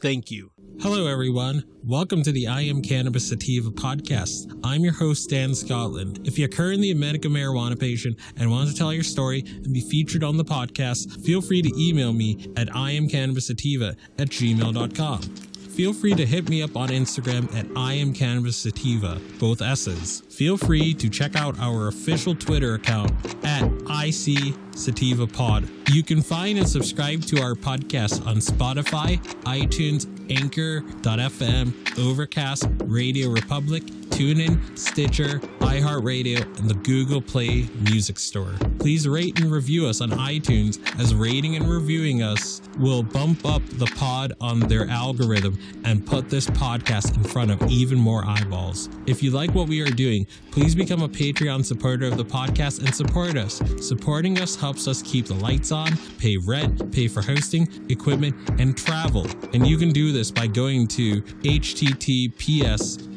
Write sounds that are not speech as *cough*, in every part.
Thank you. Hello, everyone. Welcome to the I Am Cannabis Sativa podcast. I'm your host, Dan Scotland. If you're currently a medical marijuana patient and want to tell your story and be featured on the podcast, feel free to email me at iamcannabissativa at gmail.com. Feel free to hit me up on Instagram at I am Cannabis Sativa, both S's. Feel free to check out our official Twitter account at IC Sativa Pod. You can find and subscribe to our podcast on Spotify, iTunes, Anchor.fm, Overcast, Radio Republic, TuneIn, Stitcher, iHeartRadio, and the Google Play Music Store. Please rate and review us on iTunes, as rating and reviewing us will bump up the pod on their algorithm and put this podcast in front of even more eyeballs. If you like what we are doing, please become a Patreon supporter of the podcast and support us. Supporting us helps us keep the lights on, pay rent, pay for hosting, equipment, and travel. And you can do this by going to https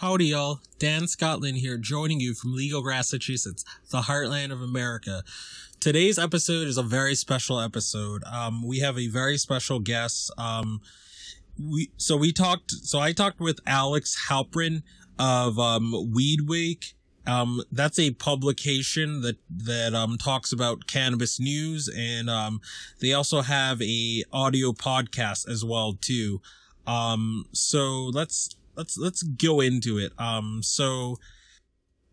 Howdy, y'all. Dan Scotland here, joining you from Legal, Massachusetts, the heartland of America. Today's episode is a very special episode. Um, we have a very special guest. Um, we so we talked. So I talked with Alex Halperin of um, Weed Week. Um, that's a publication that that um, talks about cannabis news, and um, they also have a audio podcast as well too. Um, so let's let's let's go into it. Um, so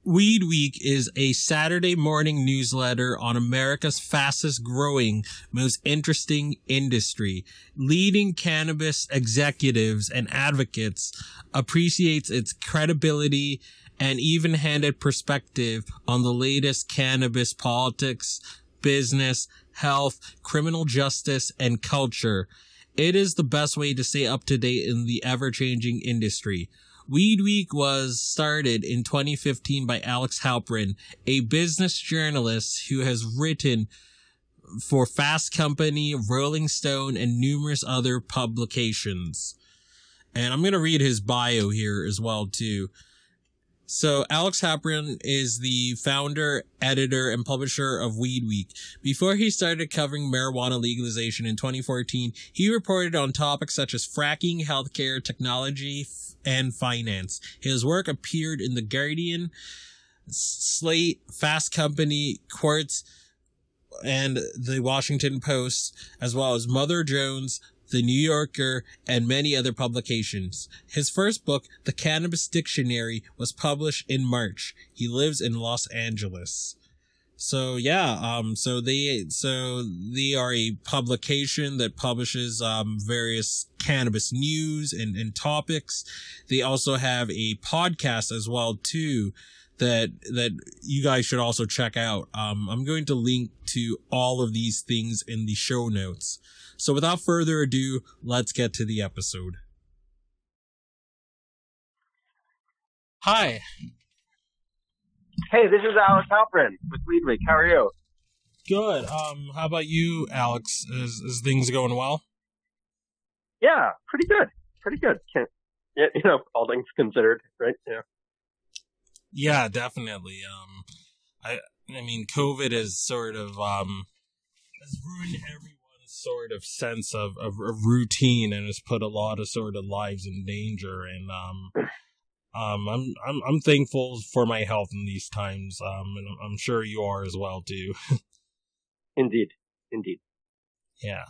Weed Week is a Saturday morning newsletter on America's fastest growing, most interesting industry. Leading cannabis executives and advocates appreciates its credibility and even-handed perspective on the latest cannabis politics, business, health, criminal justice, and culture. It is the best way to stay up to date in the ever-changing industry. Weed Week was started in 2015 by Alex Halperin, a business journalist who has written for Fast Company, Rolling Stone, and numerous other publications. And I'm going to read his bio here as well, too. So Alex Halperin is the founder, editor, and publisher of Weed Week. Before he started covering marijuana legalization in 2014, he reported on topics such as fracking, healthcare, technology, and finance. His work appeared in The Guardian, Slate, Fast Company, Quartz, and the Washington Post, as well as Mother Jones, the New Yorker, and many other publications. His first book, The Cannabis Dictionary, was published in March. He lives in Los Angeles. So yeah, um, so they, so they are a publication that publishes, um, various cannabis news and, and topics. They also have a podcast as well too that, that you guys should also check out. Um, I'm going to link to all of these things in the show notes. So without further ado, let's get to the episode. Hi. Hey, this is Alex Halperin with Weed Week. How are you? Good. Um, how about you, Alex? Is is things going well? Yeah, pretty good. Pretty good. Can't, you know, all things considered, right? Yeah. Yeah, definitely. Um, I I mean, COVID is sort of um has ruined everyone's sort of sense of, of, of routine and has put a lot of sort of lives in danger. And um, um, I'm I'm I'm thankful for my health in these times. Um, and I'm sure you are as well too. *laughs* indeed, indeed. Yeah.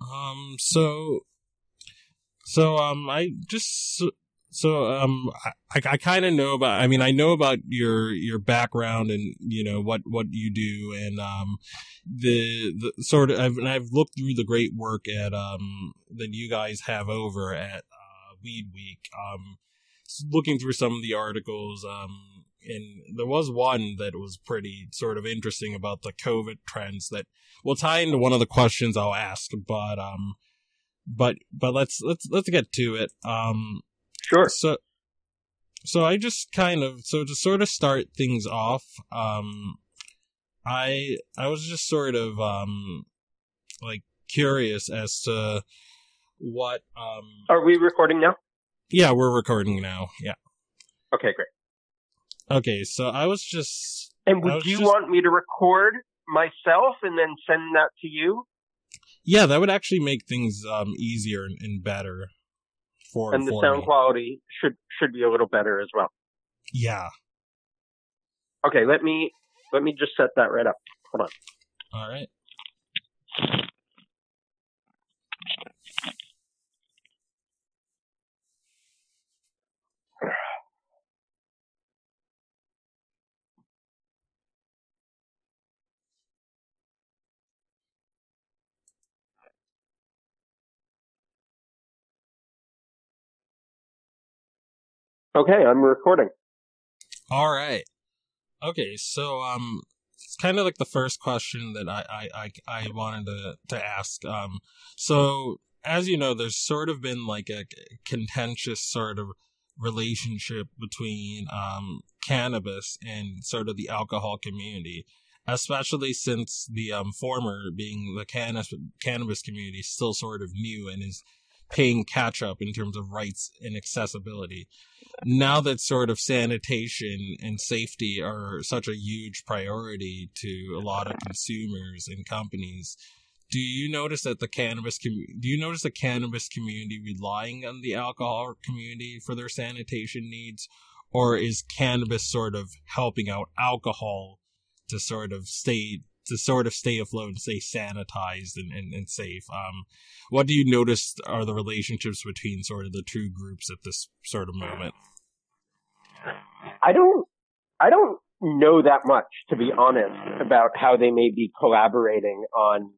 Um. So. So um, I just so um, I, I kind of know about. I mean, I know about your your background and you know what what you do and um, the the sort of. I've, and I've looked through the great work at um that you guys have over at uh, Weed Week. Um, looking through some of the articles. Um, and there was one that was pretty sort of interesting about the COVID trends that will tie into one of the questions I'll ask. But um, but but let's let's let's get to it. Um Sure. So, so I just kind of so to sort of start things off, um, I I was just sort of um, like curious as to what um. Are we recording now? Yeah, we're recording now. Yeah. Okay, great. Okay, so I was just. And would you just, want me to record myself and then send that to you? Yeah, that would actually make things um easier and, and better for and the sound me. quality should should be a little better as well. Yeah. Okay, let me let me just set that right up. Hold on. All right. Okay, I'm recording. All right. Okay, so um, it's kind of like the first question that I I I, I wanted to to ask. Um, so as you know, there's sort of been like a contentious sort of relationship between um cannabis and sort of the alcohol community especially since the um, former being the cannabis cannabis community is still sort of new and is paying catch up in terms of rights and accessibility. Now that sort of sanitation and safety are such a huge priority to a lot of consumers and companies, do you notice that the cannabis com- do you notice the cannabis community relying on the alcohol community for their sanitation needs or is cannabis sort of helping out alcohol to sort of stay to sort of stay afloat and stay sanitized and, and, and safe. Um, what do you notice are the relationships between sort of the two groups at this sort of moment? I don't, I don't know that much, to be honest, about how they may be collaborating on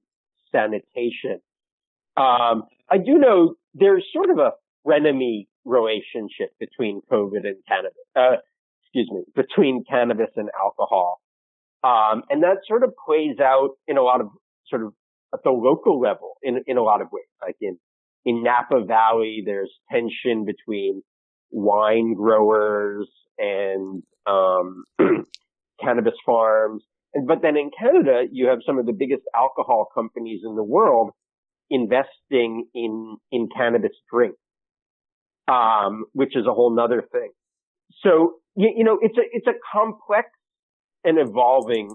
sanitation. Um, I do know there's sort of a frenemy relationship between COVID and cannabis, uh, excuse me, between cannabis and alcohol. Um, and that sort of plays out in a lot of sort of at the local level in, in a lot of ways. Like in, in Napa Valley, there's tension between wine growers and, um, *clears throat* cannabis farms. And, but then in Canada, you have some of the biggest alcohol companies in the world investing in, in cannabis drinks, um, which is a whole nother thing. So, you, you know, it's a, it's a complex an evolving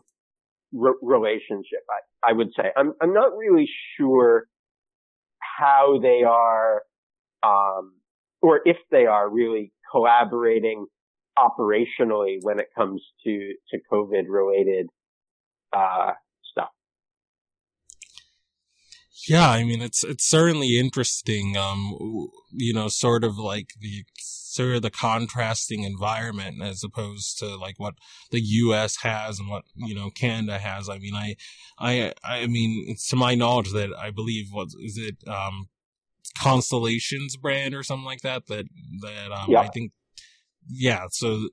re- relationship. I, I would say I'm I'm not really sure how they are, um, or if they are really collaborating operationally when it comes to to COVID related uh, stuff. Yeah, I mean it's it's certainly interesting. Um, you know, sort of like the sort of the contrasting environment as opposed to like what the U.S. has and what you know Canada has. I mean, I, I, I mean, it's to my knowledge that I believe what is it, um, Constellations brand or something like that. That that um, yeah. I think, yeah. So,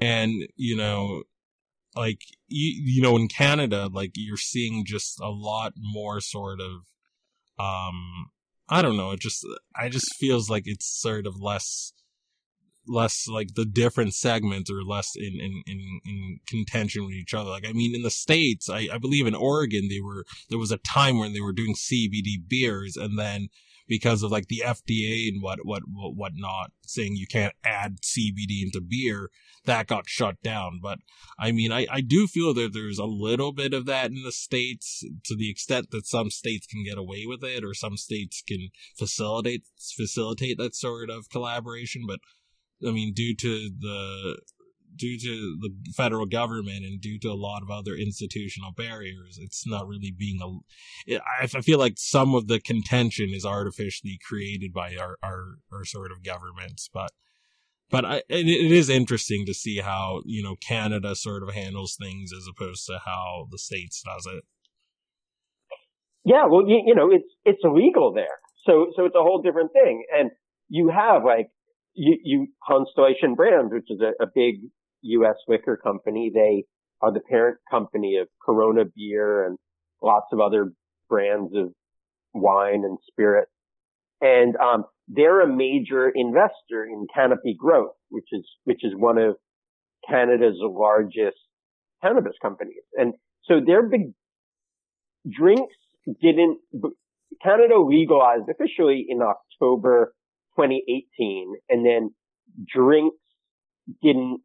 and you know, like you, you know, in Canada, like you're seeing just a lot more sort of, um, I don't know. It just, I just feels like it's sort of less less like the different segments are less in, in, in, in contention with each other. Like, I mean, in the States, I, I believe in Oregon, they were, there was a time when they were doing CBD beers and then because of like the FDA and what, what, what, whatnot saying you can't add CBD into beer, that got shut down. But I mean, I, I do feel that there's a little bit of that in the States to the extent that some states can get away with it or some states can facilitate, facilitate that sort of collaboration. But I mean, due to the due to the federal government and due to a lot of other institutional barriers, it's not really being a. I feel like some of the contention is artificially created by our, our, our sort of governments, but but I, it, is interesting to see how you know Canada sort of handles things as opposed to how the states does it. Yeah, well, you, you know, it's it's illegal there, so so it's a whole different thing, and you have like you, you Constellation Brands, which is a, a big U.S. liquor company. They are the parent company of Corona beer and lots of other brands of wine and spirit. And, um, they're a major investor in Canopy Growth, which is, which is one of Canada's largest cannabis companies. And so their big drinks didn't, Canada legalized officially in October 2018 and then drinks didn't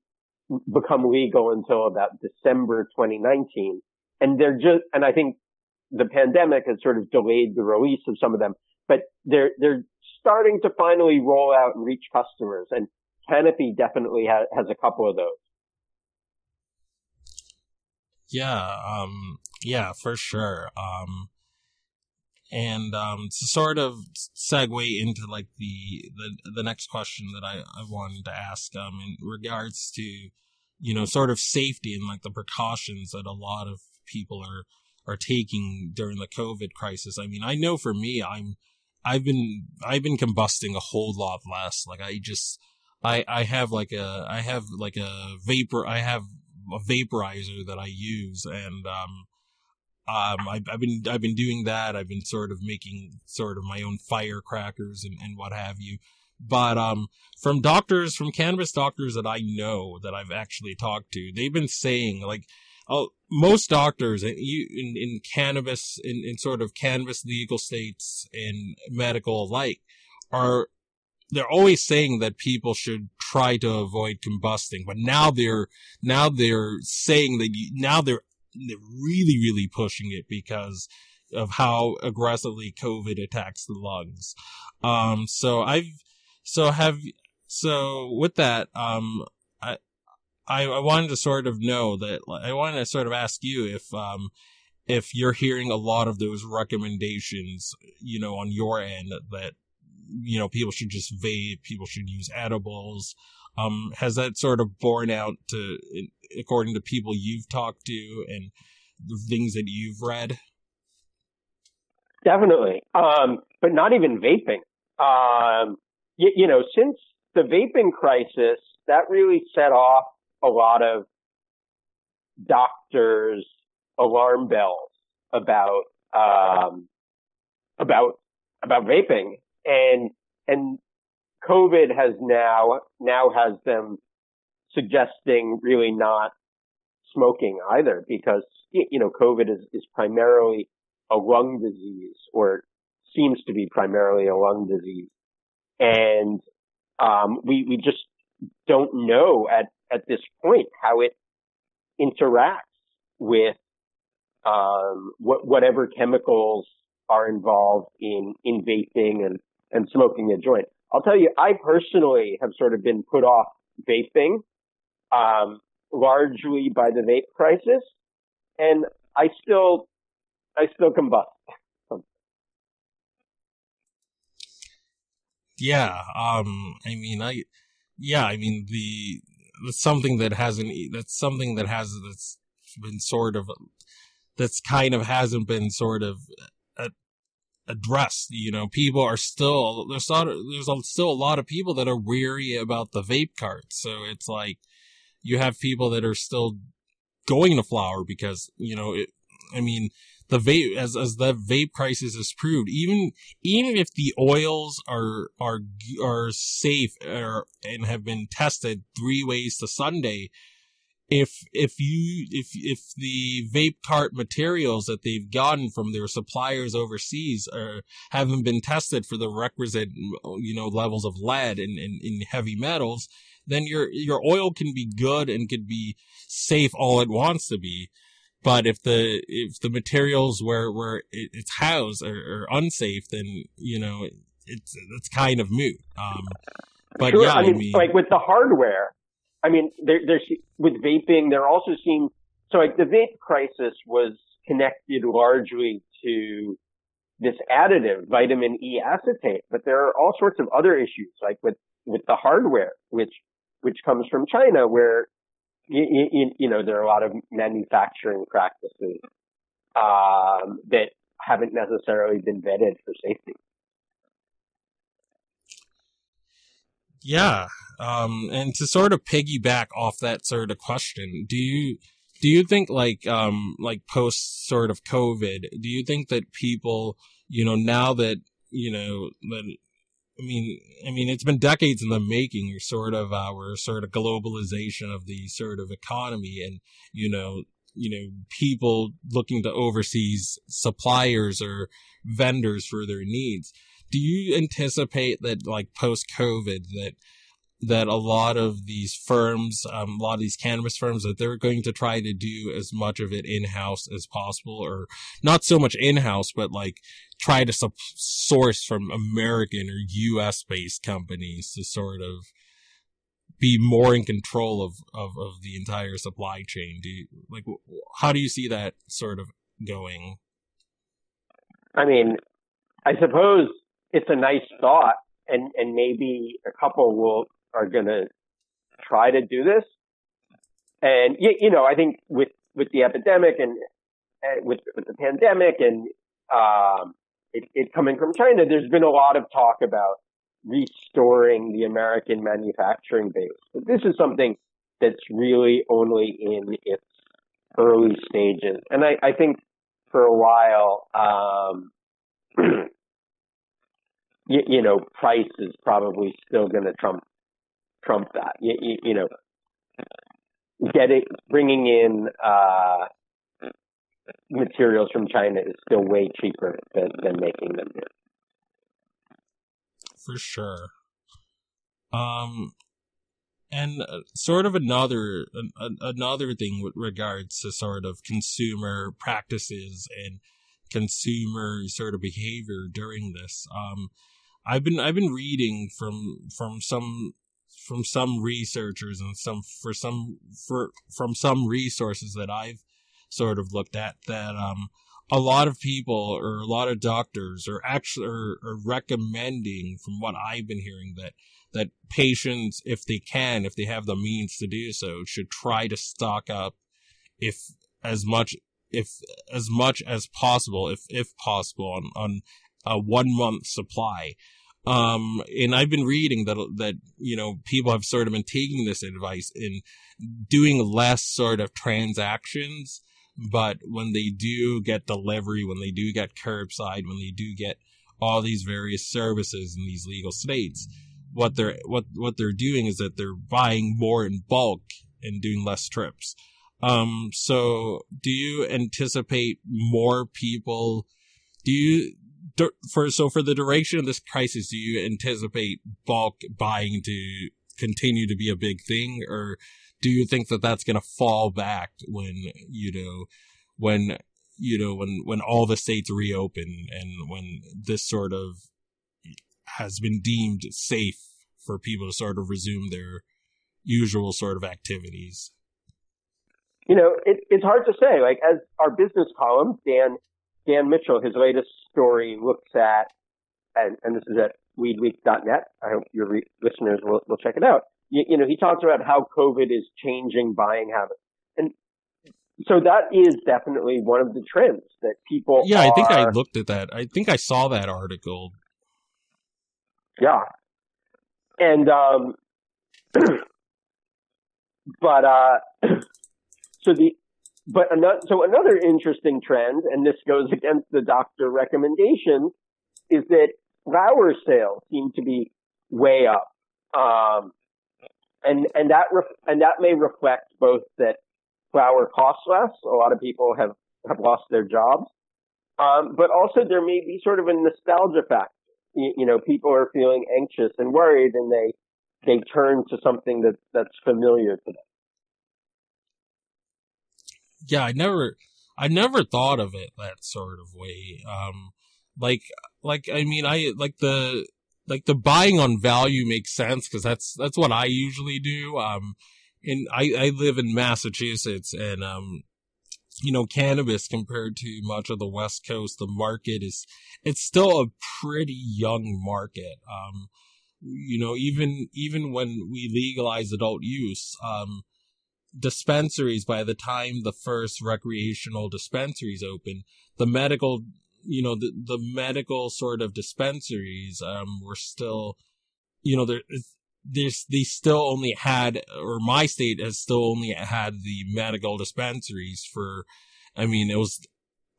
become legal until about December 2019. And they're just, and I think the pandemic has sort of delayed the release of some of them, but they're, they're starting to finally roll out and reach customers. And Canopy definitely has, has a couple of those. Yeah, um, yeah, for sure. Um, and um, to sort of segue into like the the, the next question that I, I wanted to ask um, in regards to you know sort of safety and like the precautions that a lot of people are are taking during the COVID crisis. I mean, I know for me, I'm I've been I've been combusting a whole lot less. Like I just I I have like a I have like a vapor I have a vaporizer that I use and um um, I've, I've been I've been doing that. I've been sort of making sort of my own firecrackers and, and what have you. But um, from doctors, from cannabis doctors that I know that I've actually talked to, they've been saying like, oh, most doctors in in, in cannabis in, in sort of cannabis legal states and medical alike are they're always saying that people should try to avoid combusting, but now they're now they're saying that you, now they're really, really pushing it because of how aggressively COVID attacks the lungs. Um, so I've, so have, so with that, um, I, I, I wanted to sort of know that, I wanted to sort of ask you if, um, if you're hearing a lot of those recommendations, you know, on your end that, you know, people should just vape, people should use edibles. Um, has that sort of borne out to, according to people you've talked to and the things that you've read? Definitely. Um, but not even vaping. Um, you, you know, since the vaping crisis, that really set off a lot of doctors' alarm bells about, um, about, about vaping and, and COVID has now, now has them suggesting really not smoking either because, you know, COVID is, is primarily a lung disease or seems to be primarily a lung disease. And, um, we, we just don't know at, at this point how it interacts with, um, what, whatever chemicals are involved in, in vaping and, and smoking a joint. I'll tell you, I personally have sort of been put off vaping um, largely by the vape crisis, and I still, I still combust. yeah, um, I mean, I, yeah, I mean the that's something that hasn't that's something that has that's been sort of that's kind of hasn't been sort of addressed. You know, people are still there's of, there's still a lot of people that are weary about the vape carts. So it's like you have people that are still going to flower because you know it, I mean, the vape as as the vape crisis has proved, even even if the oils are are are safe or, and have been tested three ways to Sunday, if if you if if the vape cart materials that they've gotten from their suppliers overseas are haven't been tested for the requisite you know levels of lead and, and, and heavy metals, then your your oil can be good and could be safe all it wants to be. But if the if the materials where where it's housed are, are unsafe, then you know it's it's kind of moot. Um, but sure. yeah, I mean, I mean, like with the hardware, I mean, there, there's with vaping, they're also seeing so like the vape crisis was connected largely to this additive, vitamin E acetate, but there are all sorts of other issues, like with with the hardware, which which comes from China, where you, you know, there are a lot of manufacturing practices um, that haven't necessarily been vetted for safety. Yeah, um, and to sort of piggyback off that sort of question, do you do you think like um like post sort of COVID, do you think that people, you know, now that you know that I mean, I mean, it's been decades in the making, sort of our sort of globalization of the sort of economy and, you know, you know, people looking to overseas suppliers or vendors for their needs. Do you anticipate that like post COVID that that a lot of these firms, um, a lot of these cannabis firms, that they're going to try to do as much of it in house as possible, or not so much in house, but like try to sub- source from American or U.S. based companies to sort of be more in control of, of, of the entire supply chain. Do you like how do you see that sort of going? I mean, I suppose it's a nice thought, and and maybe a couple will are going to try to do this. And you, you know, I think with with the epidemic and, and with with the pandemic and um, it, it coming from China, there's been a lot of talk about restoring the American manufacturing base. But this is something that's really only in its early stages. And I, I think for a while, um, *clears throat* you, you, know, price is probably still going to trump trump that. You, you, you know, getting bringing in uh, materials from China is still way cheaper than, than making them here. For sure. Um, and uh, sort of another another thing with regards to sort of consumer practices and consumer sort of behavior during this. Um, I've been I've been reading from from some from some researchers and some for some for from some resources that I've sort of looked at that um a lot of people or a lot of doctors are actually are, are recommending from what I've been hearing that that patients if they can if they have the means to do so should try to stock up if as much if as much as possible if if possible on on a one month supply um, and I've been reading that, that, you know, people have sort of been taking this advice in doing less sort of transactions. But when they do get delivery, when they do get curbside, when they do get all these various services in these legal states, what they're, what, what they're doing is that they're buying more in bulk and doing less trips. Um, so do you anticipate more people, do you, for so for the duration of this crisis, do you anticipate bulk buying to continue to be a big thing, or do you think that that's going to fall back when you know when you know when when all the states reopen and when this sort of has been deemed safe for people to sort of resume their usual sort of activities? You know, it, it's hard to say. Like as our business column, Dan Dan Mitchell, his latest story looks at, and, and this is at weedweek.net. I hope your re- listeners will, will check it out. You, you know, he talks about how COVID is changing buying habits. And so that is definitely one of the trends that people Yeah, are, I think I looked at that. I think I saw that article. Yeah. And um *clears throat* but uh *clears throat* so the but another, so another interesting trend, and this goes against the doctor recommendations, is that flower sales seem to be way up. Um, and, and that, ref- and that may reflect both that flower costs less. A lot of people have, have lost their jobs. Um, but also there may be sort of a nostalgia factor. You, you know, people are feeling anxious and worried and they, they turn to something that, that's familiar to them. Yeah, I never, I never thought of it that sort of way. Um, like, like, I mean, I, like the, like the buying on value makes sense because that's, that's what I usually do. Um, and I, I live in Massachusetts and, um, you know, cannabis compared to much of the West Coast, the market is, it's still a pretty young market. Um, you know, even, even when we legalize adult use, um, dispensaries by the time the first recreational dispensaries open, the medical, you know, the, the medical sort of dispensaries, um, were still, you know, there, there's, they still only had, or my state has still only had the medical dispensaries for, I mean, it was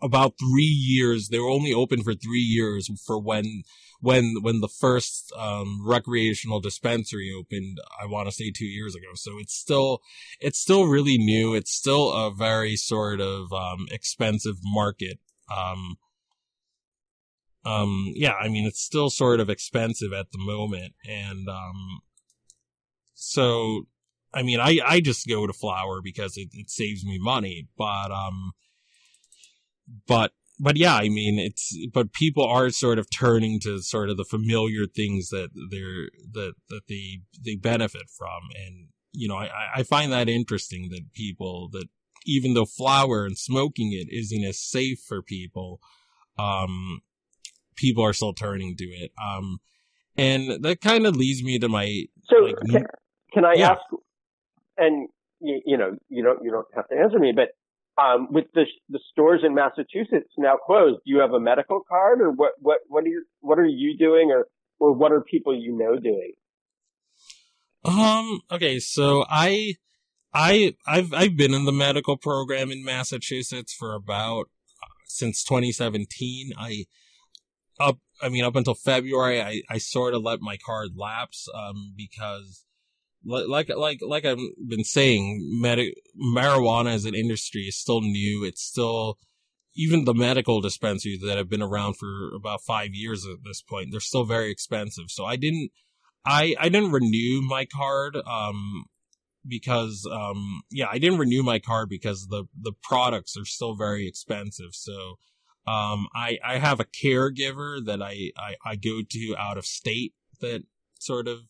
about three years. They were only open for three years for when, when, when the first, um, recreational dispensary opened, I want to say two years ago. So it's still, it's still really new. It's still a very sort of, um, expensive market. Um, um, yeah, I mean, it's still sort of expensive at the moment. And, um, so, I mean, I, I just go to flower because it, it saves me money, but, um, but, but yeah, I mean, it's, but people are sort of turning to sort of the familiar things that they're, that, that they, they benefit from. And, you know, I, I find that interesting that people that even though flower and smoking it isn't as safe for people, um, people are still turning to it. Um, and that kind of leads me to my, so like, can, can I yeah. ask, and you, you, know, you don't, you don't have to answer me, but, um, with the, the stores in Massachusetts now closed, do you have a medical card or what, what, what are you, what are you doing or, or what are people you know doing? Um, okay, so I, I, I've, I've been in the medical program in Massachusetts for about, uh, since 2017. I, up, I mean, up until February, I, I sort of let my card lapse, um, because like like like I've been saying, med- marijuana as an industry is still new. It's still even the medical dispensaries that have been around for about five years at this point. They're still very expensive. So I didn't I I didn't renew my card um because um yeah I didn't renew my card because the the products are still very expensive. So um I I have a caregiver that I I, I go to out of state that sort of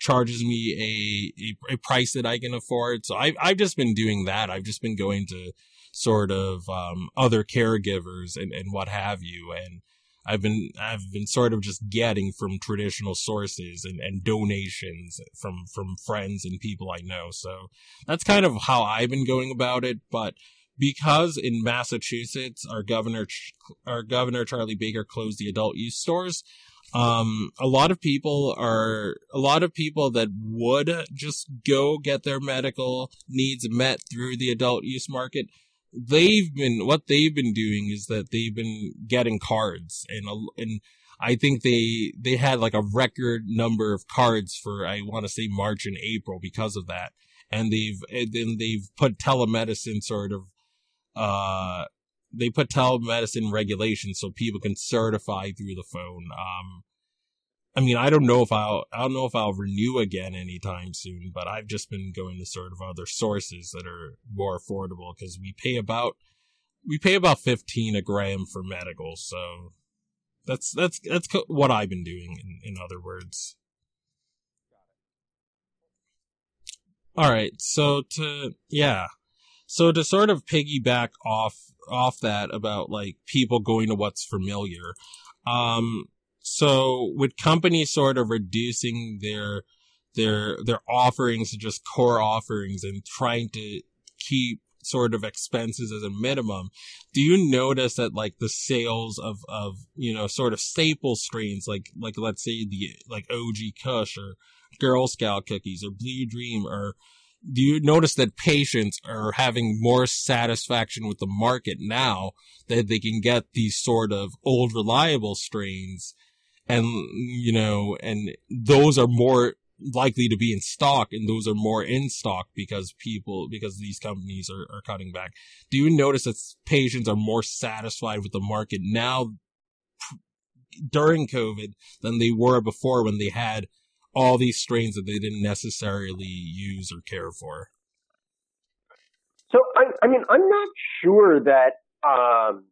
charges me a, a, a price that I can afford. So I've, I've just been doing that. I've just been going to sort of, um, other caregivers and, and what have you. And I've been, I've been sort of just getting from traditional sources and, and donations from, from friends and people I know. So that's kind of how I've been going about it. But because in Massachusetts, our governor, our governor Charlie Baker closed the adult use stores, um, a lot of people are, a lot of people that would just go get their medical needs met through the adult use market, they've been, what they've been doing is that they've been getting cards and, and I think they, they had like a record number of cards for, I want to say March and April because of that. And they've, and then they've put telemedicine sort of, uh, they put telemedicine regulations so people can certify through the phone. Um, I mean, I don't know if I'll, I don't know if I'll renew again anytime soon, but I've just been going to sort of other sources that are more affordable because we pay about, we pay about 15 a gram for medical. So that's, that's, that's what I've been doing in, in other words. All right. So to, yeah. So to sort of piggyback off off that about like people going to what's familiar, um, so with companies sort of reducing their their their offerings to just core offerings and trying to keep sort of expenses as a minimum, do you notice that like the sales of of you know sort of staple strains like like let's say the like OG Kush or Girl Scout cookies or Blue Dream or do you notice that patients are having more satisfaction with the market now that they can get these sort of old reliable strains? And you know and those are more likely to be in stock and those are more in stock because people because these companies are, are cutting back. Do you notice that patients are more satisfied with the market now during covid than they were before when they had all these strains that they didn't necessarily use or care for so i, I mean i'm not sure that um,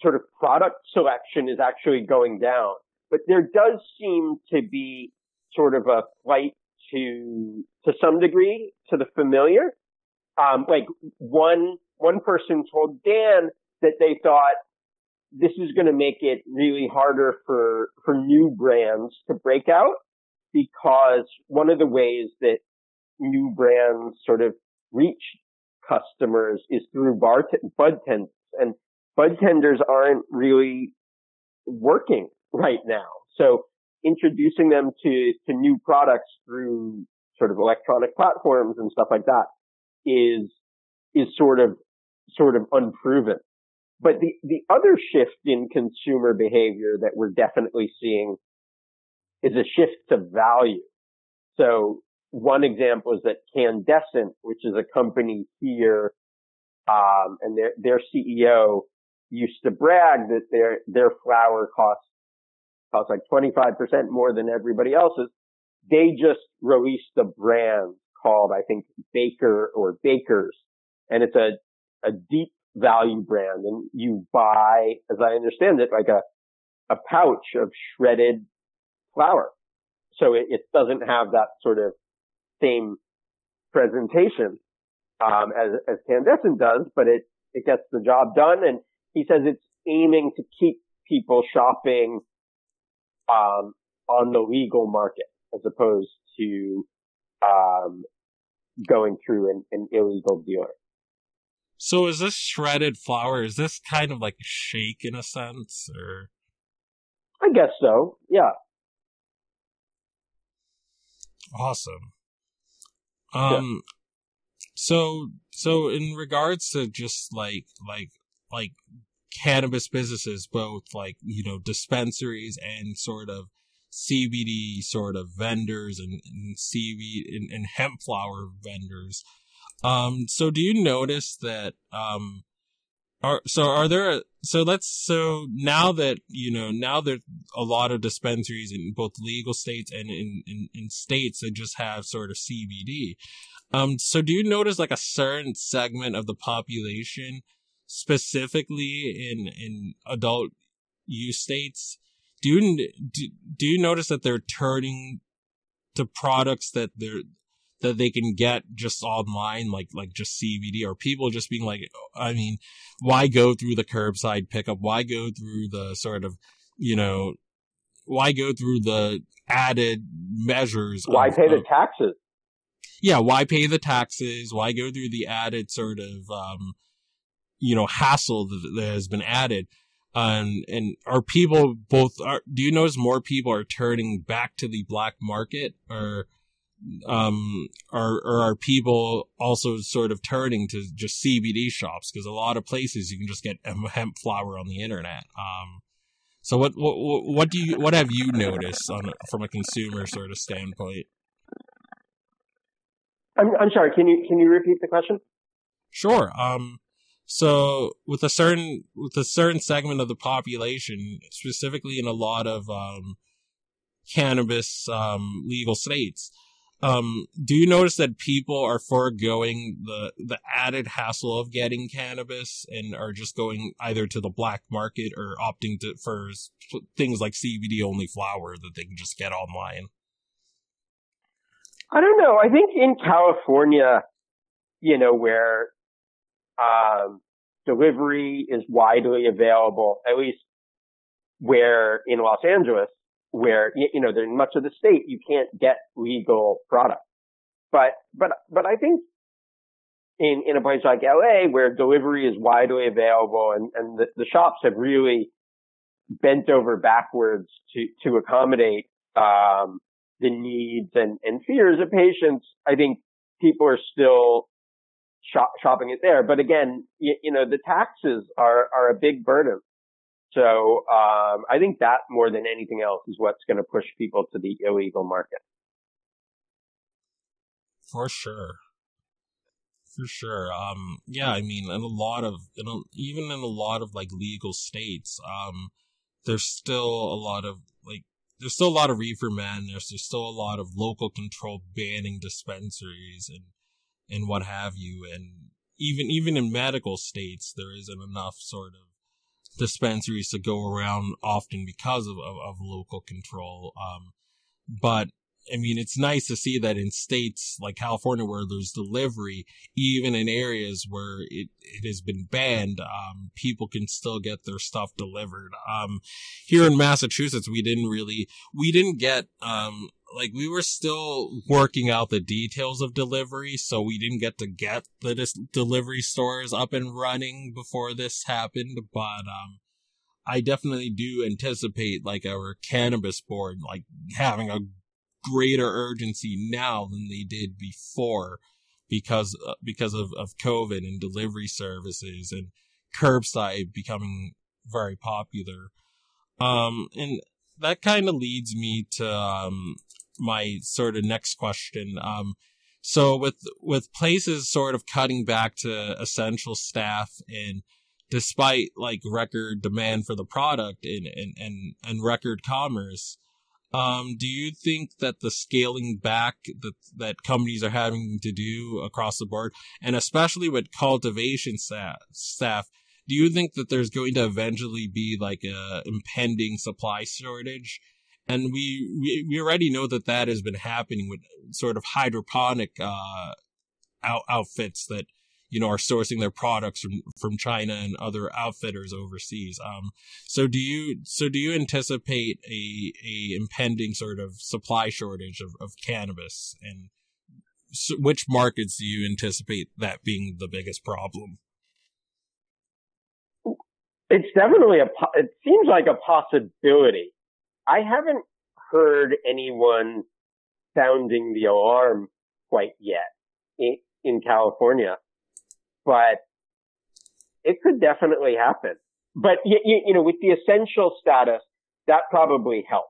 sort of product selection is actually going down but there does seem to be sort of a flight to to some degree to the familiar. Um, like one one person told Dan that they thought this is going to make it really harder for for new brands to break out because one of the ways that new brands sort of reach customers is through bar t- bud tenders and bud tenders aren't really working right now. So introducing them to, to new products through sort of electronic platforms and stuff like that is, is sort of, sort of unproven. But the, the other shift in consumer behavior that we're definitely seeing is a shift to value. So one example is that Canndescent, which is a company here, um, and their, their CEO used to brag that their, their flower costs costs like 25% more than everybody else's. They just released a brand called, I think, Baker or Bakers. And it's a, a deep value brand. And you buy, as I understand it, like a, a pouch of shredded flower. So it, it doesn't have that sort of same presentation, um, as, as Canndescent does, but it, it gets the job done. And he says it's aiming to keep people shopping um, on the legal market as opposed to um, going through an, an, illegal dealer. So is this shredded flower? Is this kind of like a shake in a sense, or? I guess so. Yeah. Awesome. Um. Yeah. So so in regards to just like like like cannabis businesses, both like, you know, dispensaries and sort of CBD sort of vendors and, and CBD and, and hemp flower vendors. Um, so do you notice that, um, are, so are there, so let's, so now that, you know, now that a lot of dispensaries in both legal states and in, in, in states that just have sort of CBD, um, so do you notice like a certain segment of the population specifically in in adult use states, do you do, do you notice that they're turning to products that they're that they can get just online, like like just CBD, or people just being like, I mean, why go through the curbside pickup? Why go through the sort of, you know, why go through the added measures? Why of, pay the taxes? Yeah, why pay the taxes? Why go through the added sort of um, you know hassle that, that has been added and and are people both are do you notice more people are turning back to the black market or um are or are people also sort of turning to just CBD shops? Because a lot of places you can just get hemp flower on the internet. Um so what what what do you what have you noticed on from a consumer sort of standpoint? I'm I'm sorry can you can you repeat the question? Sure um so with a certain with a certain segment of the population, specifically in a lot of um, cannabis um, legal states, um, do you notice that people are foregoing the the added hassle of getting cannabis and are just going either to the black market or opting to for things like CBD only flower that they can just get online? I don't know. I think in California, you know, where um, delivery is widely available, at least where in Los Angeles, where, you know, in much of the state, you can't get legal products. But, but, but I think in, in a place like LA where delivery is widely available and, and the, the shops have really bent over backwards to, to accommodate, um, the needs and, and fears of patients, I think people are still shop, shopping it there. But again, you, you know, the taxes are, are a big burden. So, um, I think that more than anything else is what's going to push people to the illegal market. For sure. For sure. Um, yeah, I mean, in a lot of, in a, even in a lot of like legal states, um, there's still a lot of like, there's still a lot of reefer madness. There's still a lot of local control banning dispensaries and, and what have you. And even, even in medical states, there isn't enough sort of dispensaries to go around often because of, of, of local control. Um, but I mean, it's nice to see that in states like California where there's delivery, even in areas where it, it has been banned, um, people can still get their stuff delivered. Um, here in Massachusetts, we didn't really, we didn't get, um, like we were still working out the details of delivery, so we didn't get to get the dis- delivery stores up and running before this happened, but, um, I definitely do anticipate like our cannabis board like having a greater urgency now than they did before because uh, because of, of COVID and delivery services and curbside becoming very popular. Um, and that kind of leads me to um, my sort of next question. Um, so with with places sort of cutting back to essential staff and despite like record demand for the product and and and, and record commerce um, do you think that the scaling back that that companies are having to do across the board, and especially with cultivation staff, staff, do you think that there's going to eventually be like a impending supply shortage? And we we, we already know that that has been happening with sort of hydroponic uh, out, outfits that you know, are sourcing their products from, from China and other outfitters overseas. Um, so do you, so do you anticipate a, a impending sort of supply shortage of, of cannabis and so which markets do you anticipate that being the biggest problem? It's definitely a, it seems like a possibility. I haven't heard anyone sounding the alarm quite yet in, in California but it could definitely happen. But you, you know, with the essential status, that probably helps.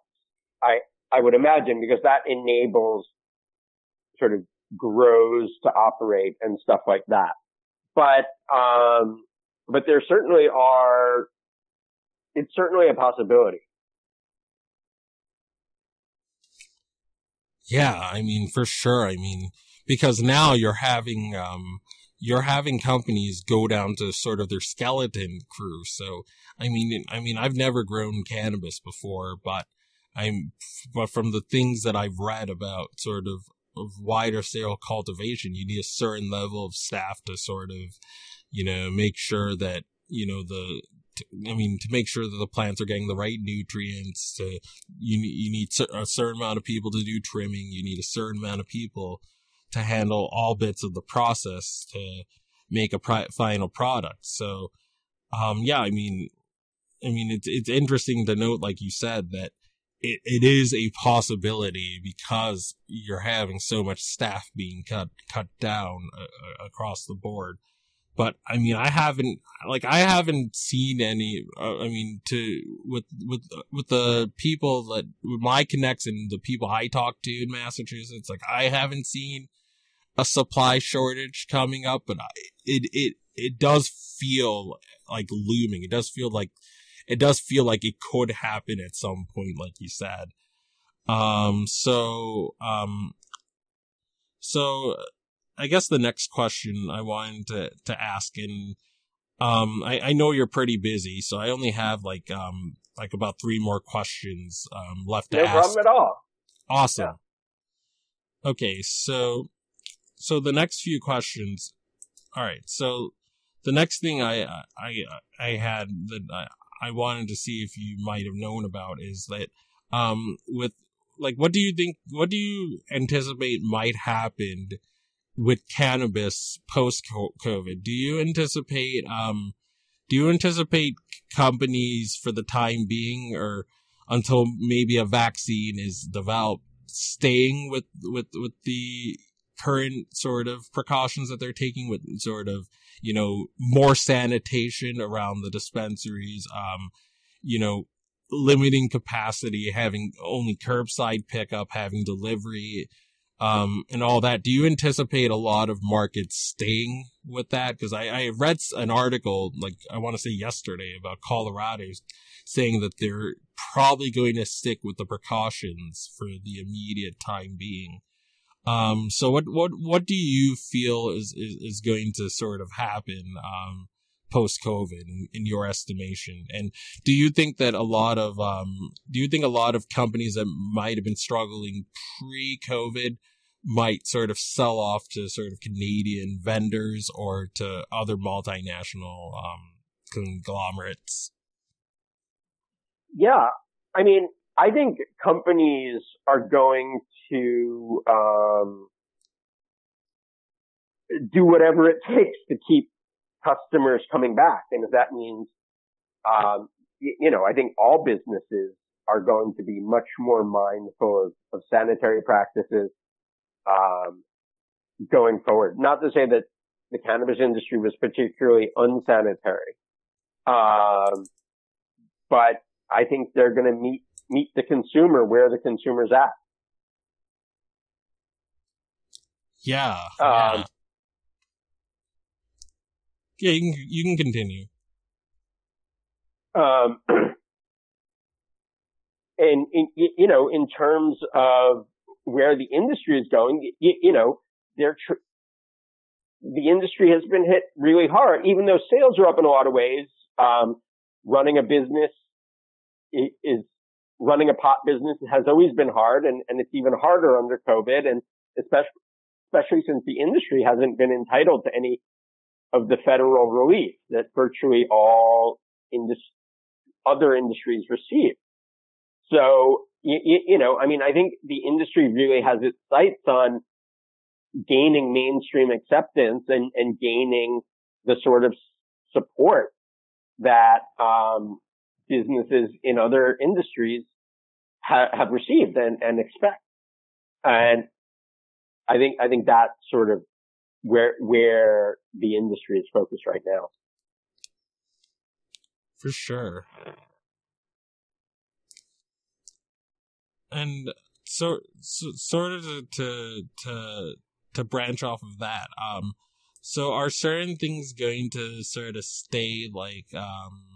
I I would imagine because that enables sort of grows to operate and stuff like that. But um, but there certainly are. It's certainly a possibility. Yeah, I mean, for sure. I mean, because now you're having um, you're having companies go down to sort of their skeleton crew. So, I mean, I mean, I've never grown cannabis before, but I'm, but from the things that I've read about sort of, of wider scale cultivation, you need a certain level of staff to sort of, you know, make sure that, you know, the, I mean, to make sure that the plants are getting the right nutrients, to, you, you need a certain amount of people to do trimming. You need a certain amount of people to handle all bits of the process to make a final product. So, um, yeah, I mean, I mean, it's, it's interesting to note, like you said, that it, it is a possibility because you're having so much staff being cut, cut down uh, uh across the board. But I mean, I haven't, like, I haven't seen any, uh, I mean, to, with, with, with the people that, with my connects and the people I talk to in Massachusetts, like, I haven't seen a supply shortage coming up, but it it it does feel like looming. It does feel like it does feel like it could happen at some point, like you said. Um. So. Um. So, I guess the next question I wanted to to ask, and um, I I know you're pretty busy, so I only have like um like about three more questions um left to ask. No problem at all. Awesome. Yeah. Okay, so so the next few questions. All right. So the next thing I I I had that I, I wanted to see if you might have known about is that um with like what do you think what do you anticipate might happen with cannabis post covid do you anticipate um do you anticipate companies for the time being or until maybe a vaccine is developed staying with with with the current sort of precautions that they're taking with sort of you know more sanitation around the dispensaries um you know limiting capacity having only curbside pickup having delivery um and all that. Do you anticipate a lot of markets staying with that? Because I, I read an article like i want to say yesterday about colorado saying that they're probably going to stick with the precautions for the immediate time being um, so what, what, what do you feel is, is, is going to sort of happen, um, post COVID in, in, your estimation? And do you think that a lot of, um, do you think a lot of companies that might have been struggling pre COVID might sort of sell off to sort of Canadian vendors or to other multinational, um, conglomerates? Yeah. I mean, I think companies are going to um, do whatever it takes to keep customers coming back. And if that means, um, you, know, I think all businesses are going to be much more mindful of, of sanitary practices um, going forward. Not to say that the cannabis industry was particularly unsanitary, um, but I think they're going to meet meet the consumer where the consumer's at. Yeah. Um, yeah. you can you can continue. Um, *clears throat* and in, you know, in terms of where the industry is going, you, you know, they're tr- the industry has been hit really hard, even though sales are up in a lot of ways. Um, running a business is running a pot business has always been hard and, and it's even harder under COVID and especially, especially since the industry hasn't been entitled to any of the federal relief that virtually all indus- other industries receive. So, you, you know, I mean, I think the industry really has its sights on gaining mainstream acceptance and, and gaining the sort of support that, um, businesses in other industries ha- have received and, and expect. And I think, I think that's sort of where, where the industry is focused right now. For sure. And so, so sort of to, to, to, branch off of that, um, so are certain things going to sort of stay like, um,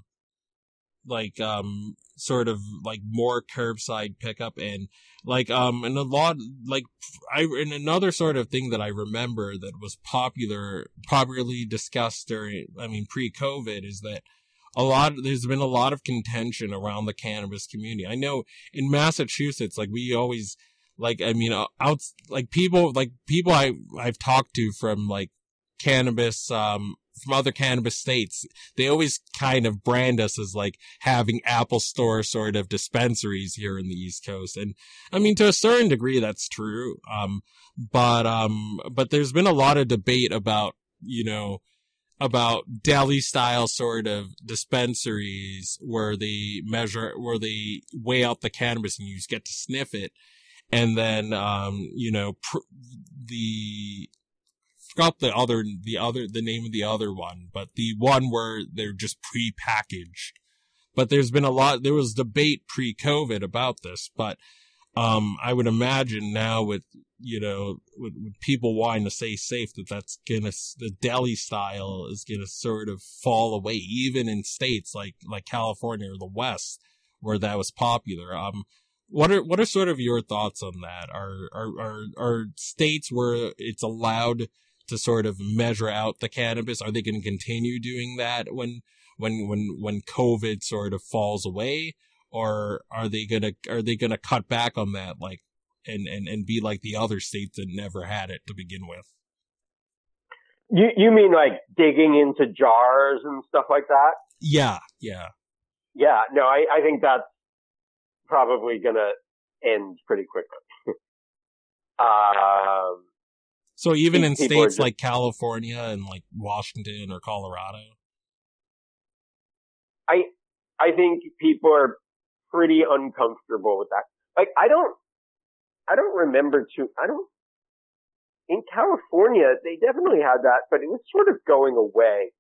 like um sort of like more curbside pickup and like um and a lot like I and another sort of thing that I remember that was popular popularly discussed during I mean pre-COVID is that a lot there's been a lot of contention around the cannabis community. I know in Massachusetts like we always like I mean uh, out like people like people I I've talked to from like cannabis um from other cannabis states, they always kind of brand us as like having Apple Store sort of dispensaries here in the East Coast. And I mean, to a certain degree, that's true. Um, but, um, but there's been a lot of debate about, you know, about deli style sort of dispensaries where they measure, where they weigh out the cannabis and you just get to sniff it. And then, um, you know, pr- the forgot the other the other the name of the other one, but the one where they're just pre-packaged. But there's been a lot. There was debate pre-COVID about this, but um, I would imagine now with you know with, with people wanting to stay safe that that's gonna the deli style is gonna sort of fall away, even in states like like California or the West where that was popular. Um, what are what are sort of your thoughts on that? Are are are, are states where it's allowed to sort of measure out the cannabis? Are they going to continue doing that when when when when COVID sort of falls away, or are they gonna are they gonna cut back on that like and and and be like the other states that never had it to begin with? You you mean like digging into jars and stuff like that? Yeah, yeah, yeah. No, I I think that's probably gonna end pretty quickly. *laughs* um, so even in *laughs* states just, like California and like Washington or Colorado? I I think people are pretty uncomfortable with that. Like I don't I don't remember too I don't in California, they definitely had that, but it was sort of going away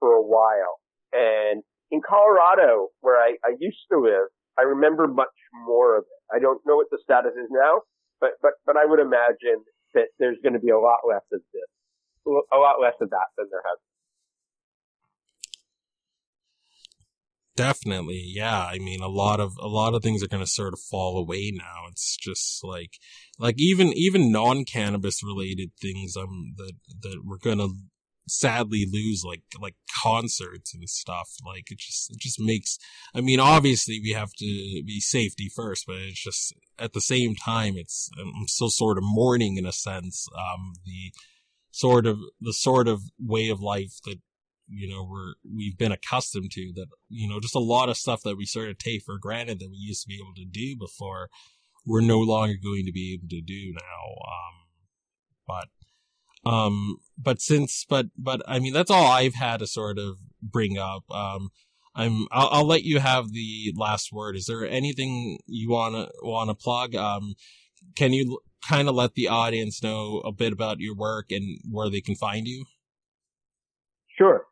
for a while. And in Colorado, where I, I used to live, I remember much more of it. I don't know what the status is now, but, but, but I would imagine that there's going to be a lot less of this, a lot less of that than there has Definitely, yeah. I mean, a lot of a lot of things are going to sort of fall away now. It's just like, like even even non cannabis related things um that that we're gonna sadly lose like like concerts and stuff like it just it just makes i mean obviously we have to be safety first but it's just at the same time it's i'm still sort of mourning in a sense um the sort of the sort of way of life that you know we're we've been accustomed to that you know just a lot of stuff that we sort of take for granted that we used to be able to do before we're no longer going to be able to do now um but um, but since, but, but I mean, that's all I've had to sort of bring up. Um, I'm, I'll, I'll let you have the last word. Is there anything you want to, want to plug? Um, can you kind of let the audience know a bit about your work and where they can find you? Sure.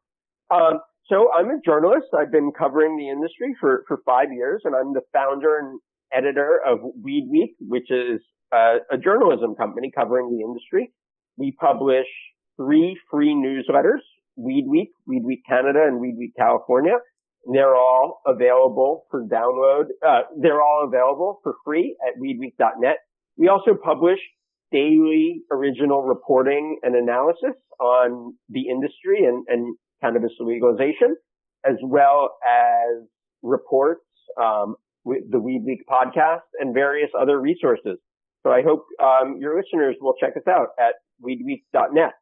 Um, so I'm a journalist. I've been covering the industry for, for five years and I'm the founder and editor of Weed Week, which is uh, a journalism company covering the industry we publish three free newsletters, Weed Week, Weed Week Canada, and Weed Week California. They're all available for download. Uh, they're all available for free at weedweek.net. We also publish daily original reporting and analysis on the industry and, and cannabis legalization, as well as reports, um, with the Weed Week podcast and various other resources. So I hope um, your listeners will check us out at weedweek.net.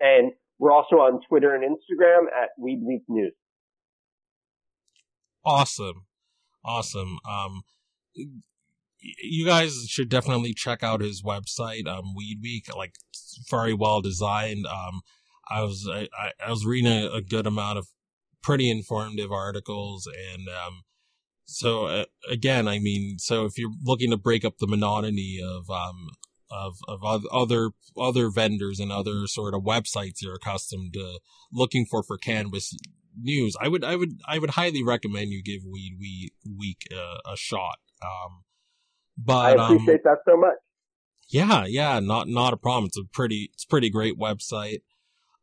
And we're also on Twitter and Instagram at Weed News. Awesome. Awesome. Um, you guys should definitely check out his website, um, like very well designed. Um, I was, I, I was reading a, a good amount of pretty informative articles and, um, so uh, again, I mean, so if you're looking to break up the monotony of um, of of other other vendors and other sort of websites you're accustomed to looking for for cannabis news, I would I would I would highly recommend you give Weed Week Week a, a shot. Um, but I appreciate um, that so much. Yeah, yeah, not not a problem. It's a pretty it's pretty great website.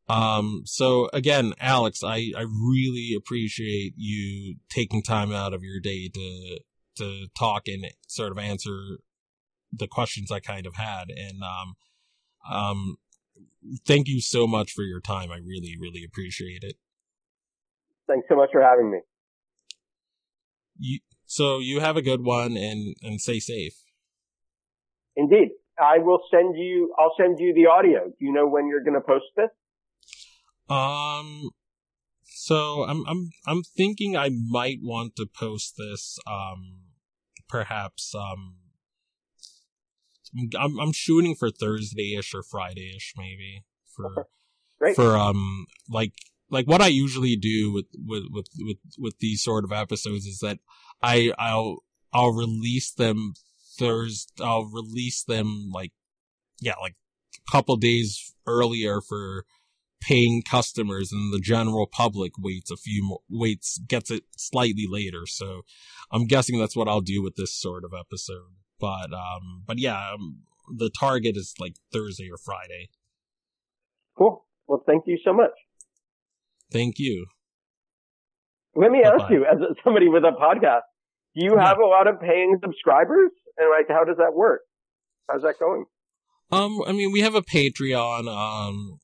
Um, so again, Alex, I, I really appreciate you taking time out of your day to, to talk and sort of answer the questions I kind of had. And, um, um, thank you so much for your time. I really, really appreciate it. Thanks so much for having me. You, so you have a good one and, and stay safe. Indeed. I will send you, I'll send you the audio. Do you know when you're going to post this? Um, so I'm I'm I'm thinking I might want to post this. Um, perhaps um, I'm I'm shooting for Thursday-ish or Friday-ish maybe for Great. for um like like what I usually do with with with with with these sort of episodes is that I I'll I'll release them Thursday. I'll release them like yeah like a couple days earlier for paying customers and the general public waits a few more, waits, gets it slightly later. So I'm guessing that's what I'll do with this sort of episode. But, um, but yeah, um, the target is like Thursday or Friday. Cool. Well, thank you so much. Thank you. Let me Bye-bye. ask you, as somebody with a podcast, do you have a lot of paying subscribers? And like, how does that work? How's that going? Um, I mean, we have a Patreon. Um,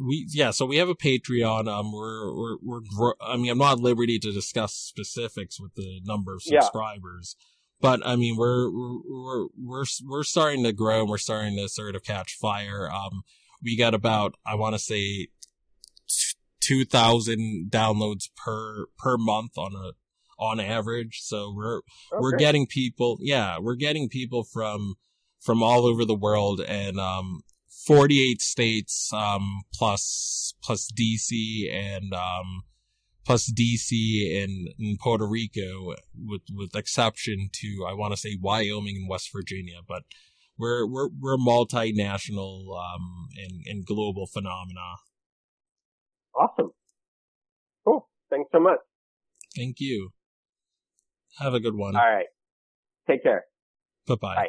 we yeah so we have a patreon um we're we're we're i mean i'm not at liberty to discuss specifics with the number of subscribers yeah. But i mean we're we're we're we're starting to grow and we're starting to sort of catch fire um we got about i want to say 2000 downloads per per month on a on average so we're okay. we're getting people yeah we're getting people from from all over the world and um 48 states um, plus plus DC and um, plus DC and, and, Puerto Rico with with exception to I want to say Wyoming and West Virginia but We're we're we're a multinational um and, and global phenomena. Awesome. Cool. Thanks so much. Thank you. Have a good one. All right. Take care. Bye-bye. Bye.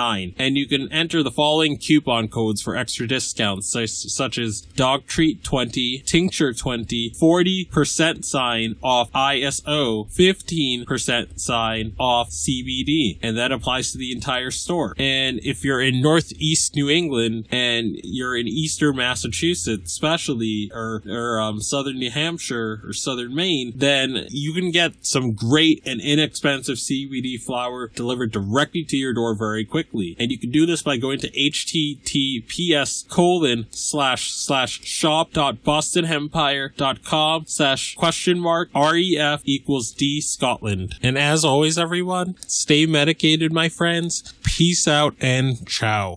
and you can enter the following coupon codes for extra discounts such, such as dog treat 20 tincture 20 40% sign off iso 15% sign off cbd and that applies to the entire store. And if you're in northeast new england and you're in eastern massachusetts especially or, or um, southern new hampshire or southern maine then you can get some great and inexpensive cbd flower delivered directly to your door very quickly and you can do this by going to https colon slash slash shop dot bostonempire.com slash question mark ref equals d scotland. And as always everyone stay medicated my friends. Peace out and ciao